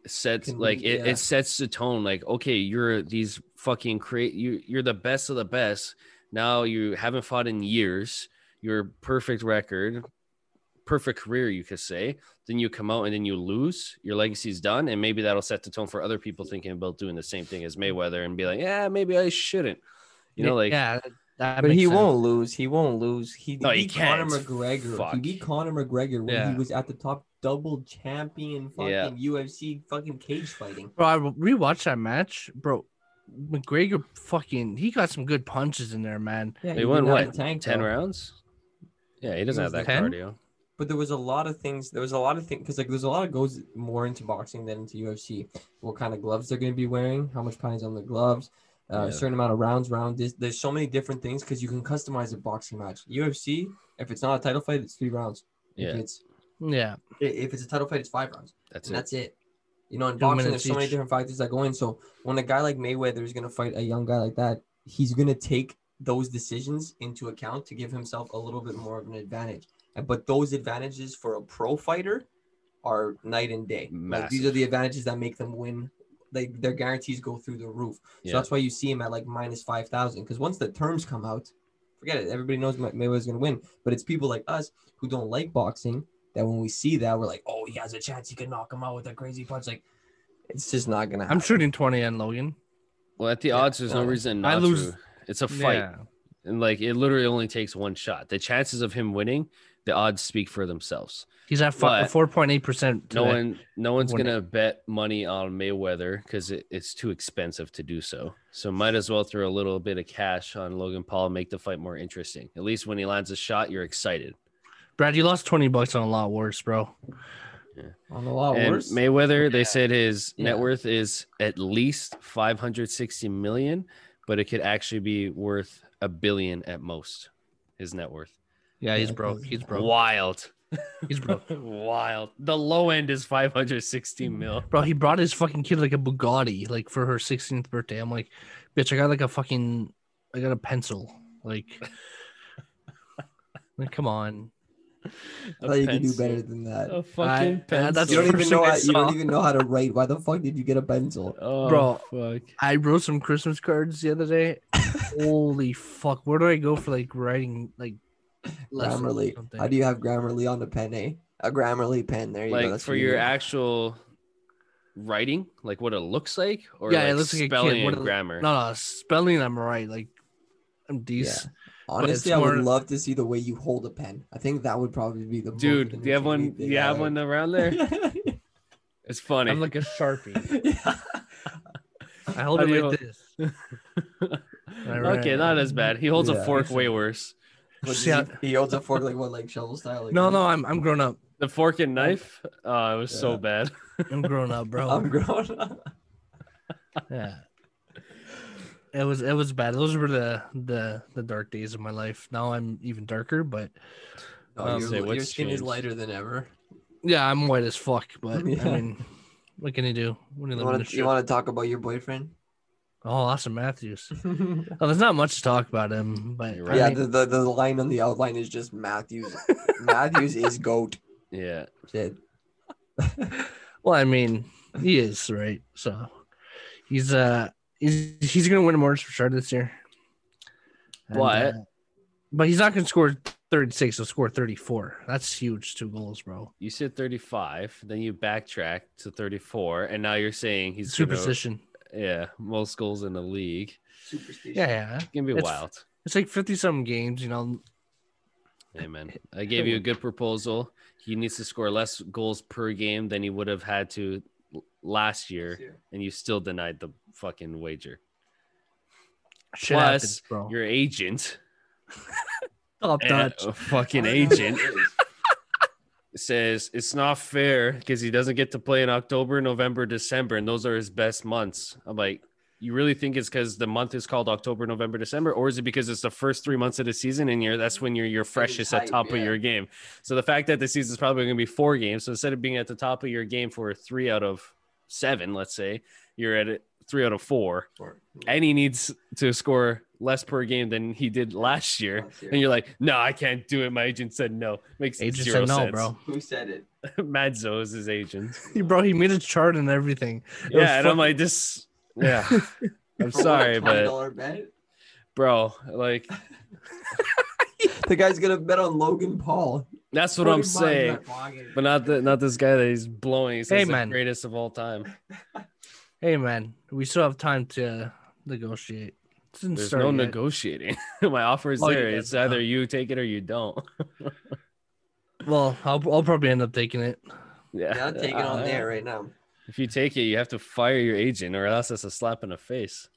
Speaker 3: sets
Speaker 1: Can-
Speaker 3: like it,
Speaker 1: yeah.
Speaker 3: it sets the tone. Like, okay, you're these fucking create you you're the best of the best. Now you haven't fought in years. You're perfect record, perfect career, you could say. Then you come out and then you lose. Your legacy's done, and maybe that'll set the tone for other people thinking about doing the same thing as Mayweather and be like, yeah, maybe I shouldn't. You know, like
Speaker 2: yeah, That
Speaker 1: But he
Speaker 2: sense.
Speaker 1: won't lose. He won't lose. He
Speaker 3: No, he
Speaker 1: beat Conor
Speaker 3: can't.
Speaker 1: McGregor. He beat Conor McGregor when
Speaker 2: Yeah.
Speaker 1: he was at the top double champion fucking
Speaker 3: Yeah.
Speaker 1: UFC fucking cage fighting.
Speaker 2: Bro, I rewatched that match, bro. McGregor fucking he got some good punches in there, man.
Speaker 1: Yeah,
Speaker 3: He won
Speaker 1: didn't have
Speaker 3: what?
Speaker 1: tank,
Speaker 3: Ten
Speaker 1: though.
Speaker 3: rounds? Yeah, he doesn't
Speaker 1: He
Speaker 3: have that
Speaker 2: 10?
Speaker 3: cardio.
Speaker 1: But there was a lot of things. There was a lot of things because like there's a lot of goes more into boxing than into UFC. What kind of gloves they're going to be wearing? How much pounds on the gloves? Uh,
Speaker 3: Yeah.
Speaker 1: A certain amount of rounds round. There's, there's so many different things because you can customize a boxing match. UFC, if it's not a title fight, it's three rounds.
Speaker 3: Yeah.
Speaker 1: If it's
Speaker 2: Yeah.
Speaker 1: if it's a title fight, it's five rounds.
Speaker 3: That's
Speaker 1: and
Speaker 3: it.
Speaker 1: that's it. You know, in
Speaker 2: Two
Speaker 1: boxing,
Speaker 2: minutes
Speaker 1: there's so many different factors that go in. So when a guy like Mayweather is gonna fight a young guy like that, he's gonna take those decisions into account to give himself a little bit more of an advantage. And but those advantages for a pro fighter are night and day. Like these are the advantages that make them win. Like their guarantees go through the roof. So
Speaker 3: Yeah.
Speaker 1: that's why you see him at like minus five thousand. Because once the terms come out, forget it. Everybody knows May- Mayweather's gonna win. But it's people like us who don't like boxing that when we see that we're like, oh, he has a chance. He could knock him out with a crazy punch. Like, it's just not gonna. Happen.
Speaker 2: I'm shooting 20 on Logan.
Speaker 3: Well, at the
Speaker 1: Yeah,
Speaker 3: odds, there's no reason
Speaker 2: I lose-
Speaker 3: to. It's a fight.
Speaker 2: Yeah.
Speaker 3: And like it literally only takes one shot. The chances of him winning, the odds speak for themselves.
Speaker 2: He's at 4.8%.
Speaker 3: No one no one's
Speaker 2: Winning.
Speaker 3: gonna bet money on Mayweather because it, it's too expensive to do so. So might as well throw a little bit of cash on Logan Paul, make the fight more interesting. At least when he lands a shot, you're excited.
Speaker 2: Brad, you lost 20 bucks on a lot worse, bro.
Speaker 1: on a lot
Speaker 3: and
Speaker 1: worse.
Speaker 3: Mayweather, they said his
Speaker 1: Yeah.
Speaker 3: net worth is at least 560 million, but it could actually be worth a billion at most. His net worth.
Speaker 2: Yeah, he's
Speaker 1: Yeah,
Speaker 2: broke. He's broke.
Speaker 3: Wild.
Speaker 2: He's broke. (laughs)
Speaker 3: Wild. The low end is 560 mil.
Speaker 2: Bro, he brought his fucking kid like a Bugatti, like for her 16th birthday. I'm like, bitch, I got like a fucking, I got a pencil. Like, like come on.
Speaker 1: I thought you could do better than that.
Speaker 3: A
Speaker 2: I-
Speaker 3: fucking
Speaker 2: uh, that's
Speaker 1: you
Speaker 2: the
Speaker 1: don't even know.
Speaker 2: thing
Speaker 1: How, you don't (laughs) even know how to write. Why the fuck did you get a pencil?
Speaker 3: Oh,
Speaker 2: Bro,
Speaker 3: fuck.
Speaker 2: I wrote some Christmas cards the other day. (laughs) Holy fuck. Where do I go for like writing like lessons or (coughs)
Speaker 1: Grammarly. How do you have Grammarly on the pen? Eh? A Grammarly pen. There you go.
Speaker 3: Like
Speaker 1: That's
Speaker 3: for
Speaker 1: what you
Speaker 3: your
Speaker 1: need.
Speaker 3: actual writing, like what it looks like, or
Speaker 2: Yeah,
Speaker 3: like
Speaker 2: it looks like a kid.
Speaker 3: spelling
Speaker 2: What
Speaker 3: and
Speaker 2: it-
Speaker 3: grammar.
Speaker 2: No, no, spelling I'm right. Like I'm decent.
Speaker 1: Honestly,
Speaker 2: it's
Speaker 1: I would love to see the way you hold a pen. I think that would probably be the most
Speaker 3: Dude, do you have one? Do you have
Speaker 1: ever.
Speaker 3: one around there? (laughs) It's funny.
Speaker 2: I'm like a sharpie. (laughs)
Speaker 1: yeah.
Speaker 2: I hold
Speaker 3: How
Speaker 2: it
Speaker 3: do
Speaker 2: like
Speaker 3: you-
Speaker 2: this. (laughs)
Speaker 3: okay, not as bad. He holds a fork way worse.
Speaker 1: What does
Speaker 2: Yeah.
Speaker 1: he, he holds a fork like what, like shovel style? Like
Speaker 2: No,
Speaker 1: that?
Speaker 2: no, I'm I'm grown up.
Speaker 3: The fork and knife. Oh, it was so bad.
Speaker 2: I'm grown up, bro.
Speaker 1: I'm grown up. (laughs)
Speaker 2: Yeah. It was it was bad. Those were the the the dark days of my life. Now I'm even darker, but
Speaker 1: No,
Speaker 3: I'll
Speaker 1: your,
Speaker 3: say,
Speaker 1: your
Speaker 3: what's
Speaker 1: skin is lighter than ever.
Speaker 2: yeah, I'm white as fuck. But (laughs)
Speaker 1: Yeah.
Speaker 2: I mean, what can you do when you
Speaker 1: You
Speaker 2: live in the
Speaker 1: want to
Speaker 2: shit?
Speaker 1: you want to talk about your boyfriend?
Speaker 2: Oh, Auston Matthews. (laughs) Oh, there's not much to talk about him, but
Speaker 3: right.
Speaker 1: yeah, the, the the line on the outline is just Matthews. Matthews is (laughs) goat.
Speaker 3: Yeah.
Speaker 1: Shit. (laughs)
Speaker 2: well, I mean, he is right. So he's uh he's he's gonna win a awards for sure this year. And,
Speaker 3: But-
Speaker 2: uh, but he's not gonna score 36. He'll score 34. That's huge. Two goals, bro.
Speaker 3: You said 35, then you backtrack to 34, and now you're saying he's gonna-
Speaker 2: Superstition.
Speaker 3: Yeah, most goals in the league.
Speaker 1: Superstition.
Speaker 2: Yeah, yeah.
Speaker 3: It's gonna be
Speaker 2: It's-
Speaker 3: wild.
Speaker 2: It's like 50 some games, you know.
Speaker 3: Hey man, I gave you a good proposal. He needs to score less goals per game than he would have had to last year, and you still denied the fucking wager.
Speaker 2: Shit
Speaker 3: Plus,
Speaker 2: happens, bro.
Speaker 3: your agent,
Speaker 2: Top
Speaker 3: eh,
Speaker 2: notch.
Speaker 3: a fucking
Speaker 1: I don't know
Speaker 3: agent,
Speaker 1: what it is.
Speaker 3: Says it's not fair because he doesn't get to play in October, November, December, and those are his best months. I'm like, you really think it's because the month is called October, November, December, or is it because it's the first three months of the season and you're that's when you're your freshest at top of your game? So the fact that the season is probably going to be four games, so instead of being at the top of your game for three out of seven, let's say you're at it three out of four,
Speaker 1: Or-
Speaker 3: and he needs to score less per game than he did last year.
Speaker 1: Last year.
Speaker 3: And you're like, no, I can't do it. My agent said no. Makes
Speaker 2: Agent
Speaker 3: zero
Speaker 2: said no,
Speaker 3: sense.
Speaker 2: bro.
Speaker 1: Who said it? (laughs)
Speaker 3: Madzo is his agent. (laughs)
Speaker 2: He, bro, he made a chart and everything. It
Speaker 3: Yeah, and I'm
Speaker 2: fucking-
Speaker 3: like, this. Yeah, (laughs) I'm
Speaker 1: For what,
Speaker 3: sorry, but
Speaker 1: bet?
Speaker 3: bro, like
Speaker 1: the guy's gonna bet on Logan Paul.
Speaker 3: that's what I'm saying. But not the not this guy that he's blowing. He says
Speaker 2: Hey,
Speaker 3: the
Speaker 2: man.
Speaker 3: greatest of all time.
Speaker 2: Hey, man, we still have time to negotiate. Didn't
Speaker 3: There's no
Speaker 2: yet.
Speaker 3: negotiating. (laughs) My offer is
Speaker 2: Oh,
Speaker 3: there.
Speaker 2: yeah,
Speaker 3: it's either you take it or you don't. (laughs)
Speaker 2: Well, I'll, I'll probably end up taking it.
Speaker 3: Yeah.
Speaker 1: Yeah, take it on
Speaker 3: Uh,
Speaker 1: there right now.
Speaker 3: If you take it, you have to fire your agent, or else it's a slap in the face.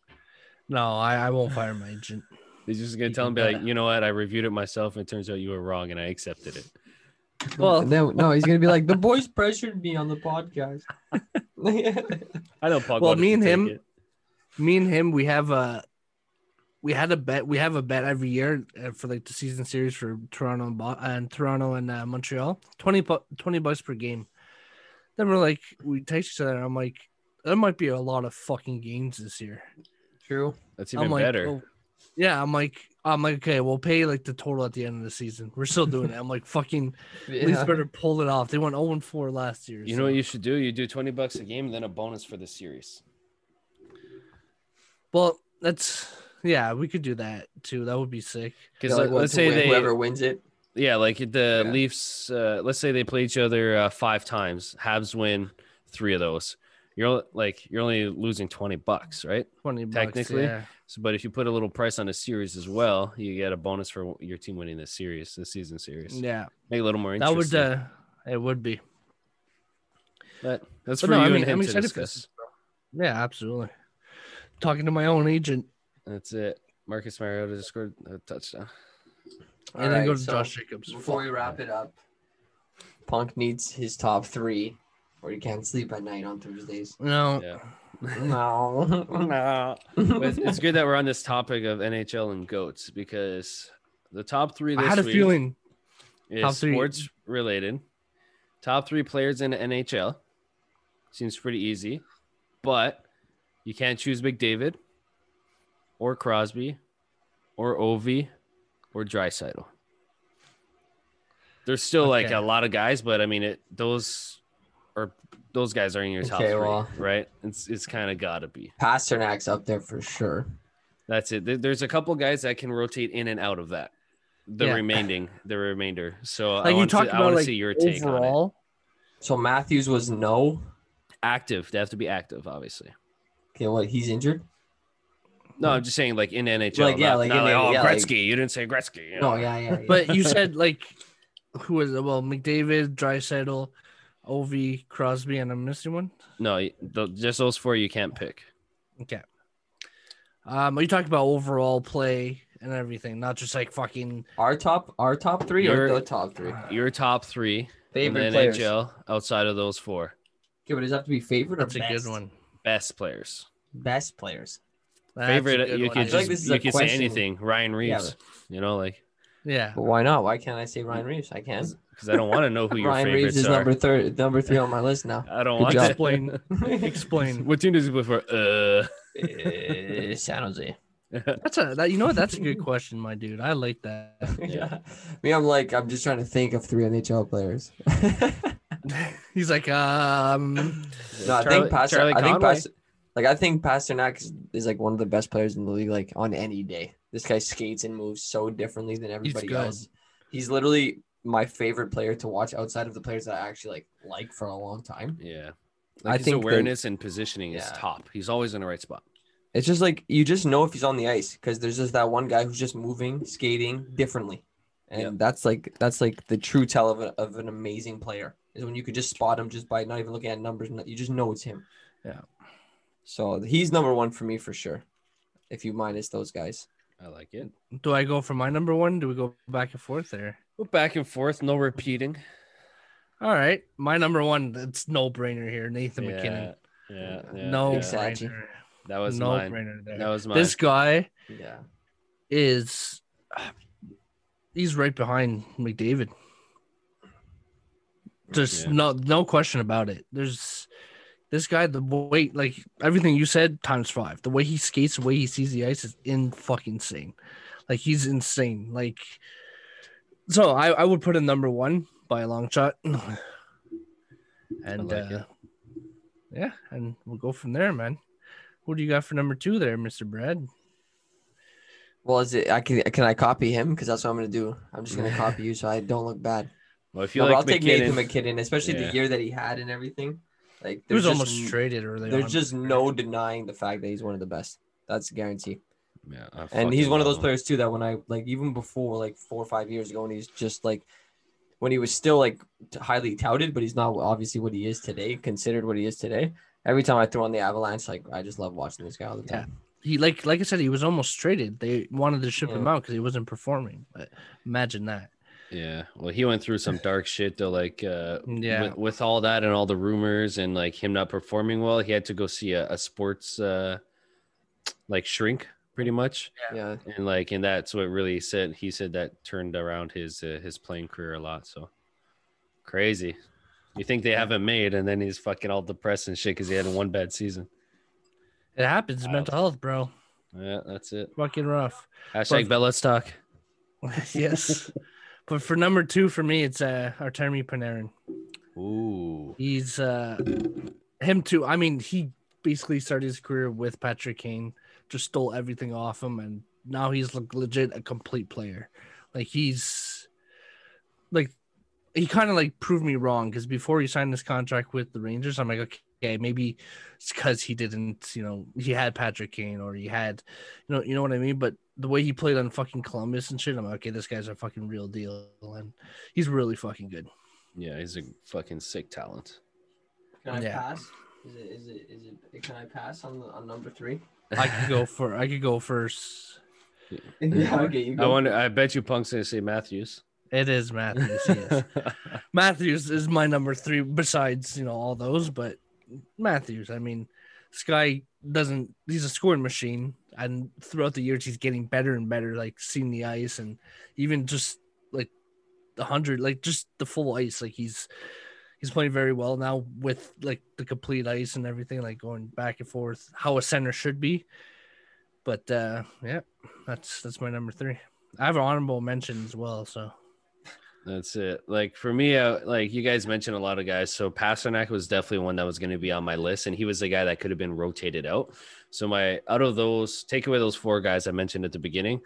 Speaker 2: No, I, I won't fire my agent. (laughs)
Speaker 3: He's just gonna
Speaker 2: You
Speaker 3: tell him, be like, you know what? I reviewed it myself, and it turns out you were wrong, and I accepted it.
Speaker 2: Well,
Speaker 1: no, no, he's gonna be like the boys pressured me on the podcast. (laughs)
Speaker 3: I know Pog
Speaker 2: Well, me and him-
Speaker 3: it.
Speaker 2: me and him, we have a we had a bet. We have a bet every year uh, for like the season series for Toronto and, Bo- and Toronto and uh, Montreal. 20, bu- 20 bucks per game. Then we're like, we text each other. I'm like, there might be a lot of fucking games this year.
Speaker 1: True.
Speaker 3: That's even
Speaker 2: I'm like,
Speaker 3: better.
Speaker 2: oh, yeah, I'm like, I'm like, okay, we'll pay like the total at the end of the season. We're still doing it. I'm like, fucking, (laughs)
Speaker 1: Yeah.
Speaker 2: Leafs better pull it off. They went 0 4 last year.
Speaker 3: You
Speaker 2: so-
Speaker 3: know what you should do? You do twenty bucks a game, and then a bonus for the series.
Speaker 2: Well, that's yeah, we could do that too. That would be sick.
Speaker 3: Because
Speaker 1: like,
Speaker 3: let's say
Speaker 1: win,
Speaker 3: they,
Speaker 1: whoever wins it.
Speaker 3: yeah, like the
Speaker 1: Yeah.
Speaker 3: Leafs. Uh, let's say they play each other uh, five times. Habs win three of those. You're like you're only losing twenty bucks, right?
Speaker 2: Twenty bucks.
Speaker 3: Technically,
Speaker 2: yeah.
Speaker 3: So, but if you put a little price on a series as well, you get a bonus for your team winning the series, the season series.
Speaker 2: yeah,
Speaker 3: Make it a little more
Speaker 2: that would uh, it would be.
Speaker 3: but that's
Speaker 2: But
Speaker 3: for
Speaker 2: no,
Speaker 3: you
Speaker 2: I mean,
Speaker 3: and him
Speaker 2: I'm
Speaker 3: to discuss.
Speaker 2: this. Yeah, absolutely. Talking to my own agent,
Speaker 3: That's it. Marcus Mariota just scored a touchdown.
Speaker 2: and then
Speaker 1: Alright,
Speaker 2: go to
Speaker 1: so
Speaker 2: Josh Jacobs.
Speaker 1: Before we wrap it up, Punk needs his top three, or he can't sleep at night on Thursdays.
Speaker 2: No,
Speaker 3: Yeah.
Speaker 1: No. (laughs)
Speaker 3: no. It's, it's good that we're on this topic of NHL and goats because the top three
Speaker 2: I had a
Speaker 3: week
Speaker 2: feeling.
Speaker 3: is
Speaker 2: top three-
Speaker 3: sports related. Top three players in the NHL seems pretty easy, but you can't choose McDavid or Crosby or Ovi or Draisaitl. There's still like a lot of guys, but I mean, it those are those guys are in your top
Speaker 1: Okay,
Speaker 3: three,
Speaker 1: well-
Speaker 3: right? It's it's kind of got to be.
Speaker 1: Pastrnak's up there for sure.
Speaker 3: That's it. There's a couple guys that can rotate in and out of that. The
Speaker 2: Yeah.
Speaker 3: remaining, the remainder. So I
Speaker 2: Like you
Speaker 3: want
Speaker 2: talked
Speaker 3: to, I
Speaker 2: about,
Speaker 3: want to
Speaker 2: like
Speaker 3: see your take on it.
Speaker 2: overall.
Speaker 1: So Matthews was no.
Speaker 3: Active. They have to be active, obviously.
Speaker 1: Okay, what? He's injured.
Speaker 3: No, I'm just saying, like in NHL.
Speaker 1: Like, yeah,
Speaker 3: not,
Speaker 1: like
Speaker 3: not
Speaker 1: in
Speaker 3: like,
Speaker 1: the-
Speaker 3: oh,
Speaker 1: yeah, like-
Speaker 3: Gretzky. you didn't say Gretzky. You know?
Speaker 1: Oh yeah, yeah. yeah.
Speaker 2: But you said like, who was it? Well, McDavid, Draisaitl, Ovi, Crosby, and I'm missing one.
Speaker 3: No, you- just those four you can't pick.
Speaker 2: Okay. Um, are you talking about overall play and everything, not just like fucking?
Speaker 1: our top, our top three, or the top three
Speaker 3: Your top three
Speaker 1: favorite
Speaker 3: in the
Speaker 1: players.
Speaker 3: NHL outside of those four
Speaker 1: Okay, but does it have to be favorite or
Speaker 2: That's a
Speaker 1: best?
Speaker 2: good one.
Speaker 3: best players.
Speaker 1: Best players.
Speaker 2: That's
Speaker 3: Favorite, you
Speaker 2: one.
Speaker 3: could
Speaker 1: I feel like
Speaker 3: just
Speaker 1: this is
Speaker 3: you
Speaker 1: a
Speaker 3: could say anything. Ryan Reaves. You know, like
Speaker 2: yeah.
Speaker 1: But why not? Why can't I say Ryan Reaves? I can.
Speaker 3: because I don't want to know who your
Speaker 1: Ryan
Speaker 3: favorites
Speaker 1: Reaves is
Speaker 3: are.
Speaker 1: number third, number three on my list now.
Speaker 3: I don't
Speaker 1: Good
Speaker 3: want
Speaker 1: job.
Speaker 3: to
Speaker 2: Explain. (laughs) Explain.
Speaker 3: What team does he play for? Uh,
Speaker 1: Eh, San Jose.
Speaker 2: That's a that. You know what? That's a good question, my dude. I like that. (laughs)
Speaker 1: yeah. Me, I'm like, I'm just trying to think of three NHL players. (laughs)
Speaker 2: He's like, um,
Speaker 1: No, I
Speaker 3: Charlie-
Speaker 1: think Pastor. I think Pastor, like I think Pastrnak is, is like one of the best players in the league. Like on any day, this guy skates and moves so differently than everybody
Speaker 2: good.
Speaker 1: else. He's literally my favorite player to watch outside of the players that I actually like like for a long time.
Speaker 3: yeah.
Speaker 1: I
Speaker 3: his
Speaker 1: think that-
Speaker 3: awareness and positioning is top. He's always in the right spot.
Speaker 1: It's just like you just know if he's on the ice because there's just that one guy who's just moving, skating differently, and
Speaker 3: Yep.
Speaker 1: that's like that's like the true tell of, a, of an amazing player is when you could just spot him just by not even looking at numbers. You just know it's him.
Speaker 2: Yeah.
Speaker 1: So he's number one for me for sure. If you minus those guys,
Speaker 3: I like it.
Speaker 2: do I go for my number one? Do we go back and forth there?
Speaker 3: Go back and forth, no repeating.
Speaker 2: All right, my number one. It's no brainer here. Nathan MacKinnon.
Speaker 3: Yeah, yeah, yeah,
Speaker 2: no
Speaker 3: yeah.
Speaker 1: Exactly.
Speaker 2: brainer.
Speaker 3: That was
Speaker 2: no
Speaker 3: mine.
Speaker 2: brainer there.
Speaker 3: That was mine.
Speaker 2: This guy
Speaker 1: yeah,
Speaker 2: is he's right behind McDavid. Just
Speaker 3: Yeah.
Speaker 2: no no question about it. There's this guy, the way like everything you said times five. The way he skates, the way he sees the ice is in fucking insane. Like he's insane. Like so I, I would put him number one by a long shot. (laughs) And
Speaker 3: like
Speaker 2: uh, yeah, and we'll go from there, man. Who do you got for number two there, Mr. Brad?
Speaker 1: well, is it? I can can I copy him because that's what I'm gonna do. I'm just gonna (laughs) copy you so I don't look bad.
Speaker 3: well, if you
Speaker 1: No,
Speaker 3: like
Speaker 1: I'll take Nathan MacKinnon, especially
Speaker 3: Yeah.
Speaker 1: the year that he had and everything. Like
Speaker 2: He was
Speaker 1: there's
Speaker 2: almost
Speaker 1: just,
Speaker 2: traded early
Speaker 1: There's
Speaker 2: on.
Speaker 1: just no denying the fact that he's one of the best. That's a guarantee.
Speaker 3: Yeah, I
Speaker 1: and he's one of those players too that when I like even before like four or five years ago when he's just like when he was still like highly touted, but he's not obviously what he is today, considered what he is today. Every time I throw on the Avalanche, like I just love watching this guy all the time. Yeah.
Speaker 2: He like like I said, he was almost traded. They wanted to ship him out because he wasn't performing. But imagine that.
Speaker 3: Yeah, well, he went through some dark shit though. Like, uh,
Speaker 2: Yeah.
Speaker 3: with, with all that and all the rumors and like him not performing well, he had to go see a, a sports uh, like shrink, pretty much.
Speaker 1: Yeah,
Speaker 3: And like, and that's what really said. He said that turned around his uh, his playing career a lot. So crazy. You think they haven't made, and then he's fucking all depressed and shit because he had one bad season.
Speaker 2: It happens.
Speaker 3: Wild.
Speaker 2: Mental health, bro.
Speaker 3: Yeah, that's it.
Speaker 2: Fucking rough.
Speaker 3: Hashtag Bell Let's Talk. (laughs)
Speaker 2: yes. (laughs) But for number two for me, it's uh Artemi Panarin.
Speaker 3: Ooh.
Speaker 2: He's uh him too. I mean, he basically started his career with Patrick Kane, just stole everything off him, and now he's like legit a complete player. Like he's like he kind of like proved me wrong because before he signed this contract with the Rangers, I'm like, okay, maybe it's because he didn't, you know, he had Patrick Kane or he had, you know, you know what I mean. But the way he played on fucking Columbus and shit, I'm like, okay, this guy's a fucking real deal, and he's really fucking good.
Speaker 3: Yeah, he's a fucking sick talent.
Speaker 1: can I
Speaker 2: Yeah.
Speaker 1: pass? Is it is it is it? Can I pass on the, on number three?
Speaker 2: I could go (laughs) for I could go first.
Speaker 1: yeah, okay, you go.
Speaker 3: I
Speaker 1: go.
Speaker 3: wonder. I bet you Punk's gonna say Matthews.
Speaker 2: It is Matthews. Yes. (laughs) Matthews is my number three besides, you know, all those, but Matthews, I mean, guy doesn't he's a scoring machine and throughout the years he's getting better and better, like seeing the ice and even just like the hundred, like just the full ice. Like he's he's playing very well now with like the complete ice and everything, like going back and forth, how a center should be. But uh yeah, that's that's my number three. I have an honorable mention as well, so
Speaker 3: That's it. Like for me, uh, like you guys mentioned a lot of guys. So Pastrnak was definitely one that was going to be on my list, and he was the guy that could have been rotated out. So my out of those, take away those four guys I mentioned at the beginning,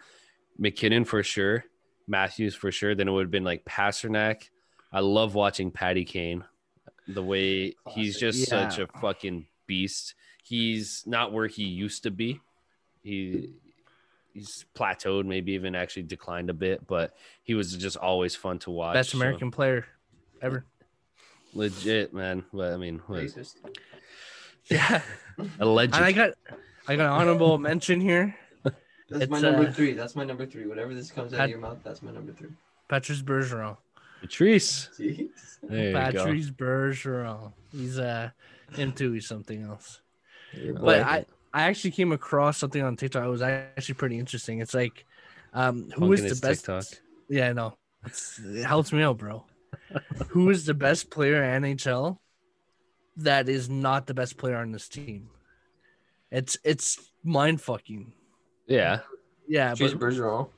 Speaker 3: MacKinnon for sure, Matthews for sure. Then it would have been like Pastrnak. I love watching Patty Kane. The way he's just such a fucking beast. He's not where he used to be. He he's plateaued, maybe even actually declined a bit, but he was just always fun to watch.
Speaker 2: best
Speaker 3: so-
Speaker 2: American player ever.
Speaker 3: legit, man. But I mean, what, (laughs)
Speaker 2: Yeah, (laughs)
Speaker 3: a legend.
Speaker 2: and I got I got an honorable (laughs) mention here.
Speaker 1: That's my number
Speaker 2: uh,
Speaker 1: three. That's my number three. Whatever this comes out of your mouth, that's my number three.
Speaker 2: Patrice Bergeron.
Speaker 3: Patrice.
Speaker 1: See?
Speaker 3: There you go.
Speaker 2: Patrice Bergeron. He's uh him too. He's something else. But. I I actually came across something on TikTok. It was actually pretty interesting. It's like, um, who
Speaker 3: Punk
Speaker 2: is the
Speaker 3: his
Speaker 2: best?
Speaker 3: TikTok.
Speaker 2: Yeah, I know. It helps me out, bro. (laughs) who is the best player in NHL that is not the best player on this team? It's it's mind fucking.
Speaker 3: Yeah,
Speaker 2: Yeah,
Speaker 1: Choose
Speaker 2: but
Speaker 1: Bergeron.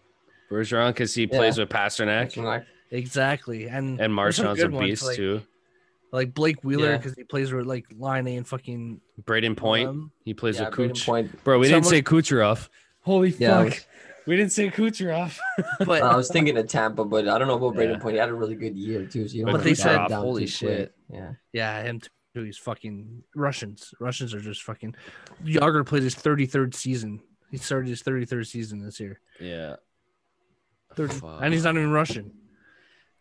Speaker 3: Bergeron because he
Speaker 1: Yeah.
Speaker 3: plays with Pastrnak,
Speaker 1: Like,
Speaker 2: exactly. And
Speaker 3: and
Speaker 2: there's some
Speaker 3: Marchand's a beast
Speaker 2: like,
Speaker 3: too.
Speaker 2: Like Blake Wheeler
Speaker 1: Yeah.
Speaker 2: because he plays with like Line A and fucking
Speaker 3: Brayden Point,
Speaker 2: um,
Speaker 3: he plays
Speaker 1: yeah,
Speaker 3: with
Speaker 1: Brayden
Speaker 3: Cooch.
Speaker 1: Point.
Speaker 3: Bro, we didn't
Speaker 2: Someone-
Speaker 3: say Kucherov. Holy
Speaker 1: Yeah, I
Speaker 3: fuck, we didn't say Kucherov.
Speaker 2: but
Speaker 1: I was thinking of Tampa, but I don't know about Brayden
Speaker 3: Yeah.
Speaker 1: Point. He had a really good year too. So you don't
Speaker 3: But
Speaker 2: they said-
Speaker 1: down
Speaker 3: holy
Speaker 1: too quick.
Speaker 3: shit.
Speaker 1: Yeah.
Speaker 2: yeah, him too. He's fucking Russians. Russians are just fucking. Jagr played his 33rd season. He started his 33rd season this year.
Speaker 3: yeah,
Speaker 2: 30, and he's not even Russian.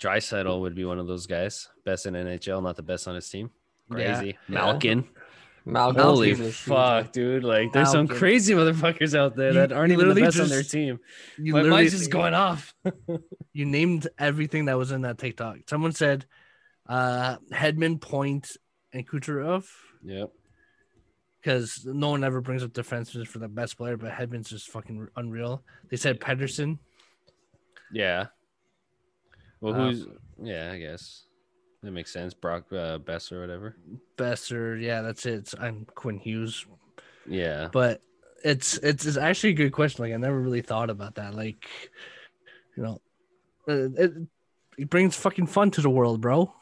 Speaker 3: Draisaitl would be one of those guys, best in NHL, not the best on his team.
Speaker 2: Yeah.
Speaker 3: Crazy,
Speaker 1: Yeah.
Speaker 3: Malkin.
Speaker 1: Malcolm
Speaker 3: Holy fuck, dude! Like, there's some crazy motherfuckers out there
Speaker 2: You-
Speaker 3: that aren't even the
Speaker 2: literally
Speaker 3: best on their team.
Speaker 2: You
Speaker 3: My
Speaker 2: literally
Speaker 3: mind's just going off. (laughs)
Speaker 2: you named everything that was in that TikTok. Someone said uh Hedman, Point, and Kucherov
Speaker 3: Yep.
Speaker 2: because no one ever brings up defensemen for the best player, but Hedman's just fucking unreal. They said Pettersson.
Speaker 3: Yeah. Well,
Speaker 2: Um,
Speaker 3: who's? Yeah, I guess that makes sense. Brock uh, Bess or whatever.
Speaker 2: Besser, yeah, that's it. It's, I'm Quinn Hughes,
Speaker 3: Yeah.
Speaker 2: but it's, it's it's actually a good question. Like I never really thought about that. Like, you know, uh, it, it brings fucking fun to the world, bro.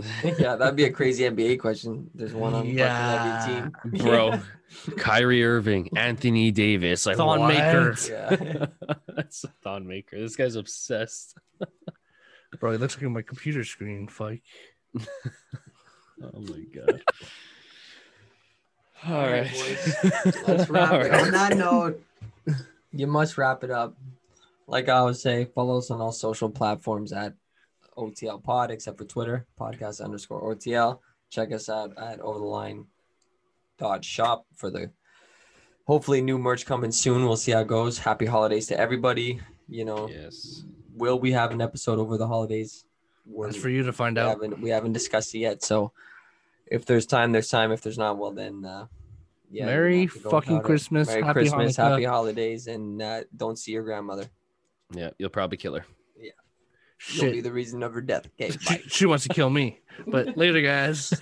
Speaker 2: (laughs)
Speaker 1: yeah, that'd be a crazy NBA question. There's one on
Speaker 2: Yeah.
Speaker 1: every team. (laughs)
Speaker 3: Bro, (laughs) Kyrie Irving, Anthony Davis, like
Speaker 2: Thon
Speaker 3: what?
Speaker 2: Maker.
Speaker 1: Yeah.
Speaker 3: That's a Thon Maker. This guy's obsessed.
Speaker 2: Bro, it looks like my computer screen. Fuck. (laughs)
Speaker 3: Oh my god. All
Speaker 1: All right,
Speaker 3: right,
Speaker 1: boys. Let's wrap (laughs)
Speaker 3: All
Speaker 1: it
Speaker 3: right.
Speaker 1: on that note. you must wrap it up. Like I always say, follow us on all social platforms at OTL Pod, except for Twitter, podcast underscore OTL. Check us out at over the line dot shop for the hopefully new merch coming soon. We'll see how it goes. Happy holidays to everybody. You know,
Speaker 3: Yes.
Speaker 1: Will we have an episode over the holidays? We're-
Speaker 2: That's for you to find
Speaker 1: we
Speaker 2: out.
Speaker 1: haven't we haven't discussed it yet. So if there's time, there's time. If there's not, well then uh yeah.
Speaker 2: Merry
Speaker 1: have to go
Speaker 2: fucking. Christmas,
Speaker 1: Merry
Speaker 2: happy
Speaker 1: Christmas,
Speaker 2: Hanukkah.
Speaker 1: happy holidays, and uh, don't see your grandmother.
Speaker 3: Yeah, you'll probably kill her.
Speaker 1: Yeah, You'll be the reason of her death. Okay,
Speaker 2: She, she wants to kill me. But (laughs) later, guys.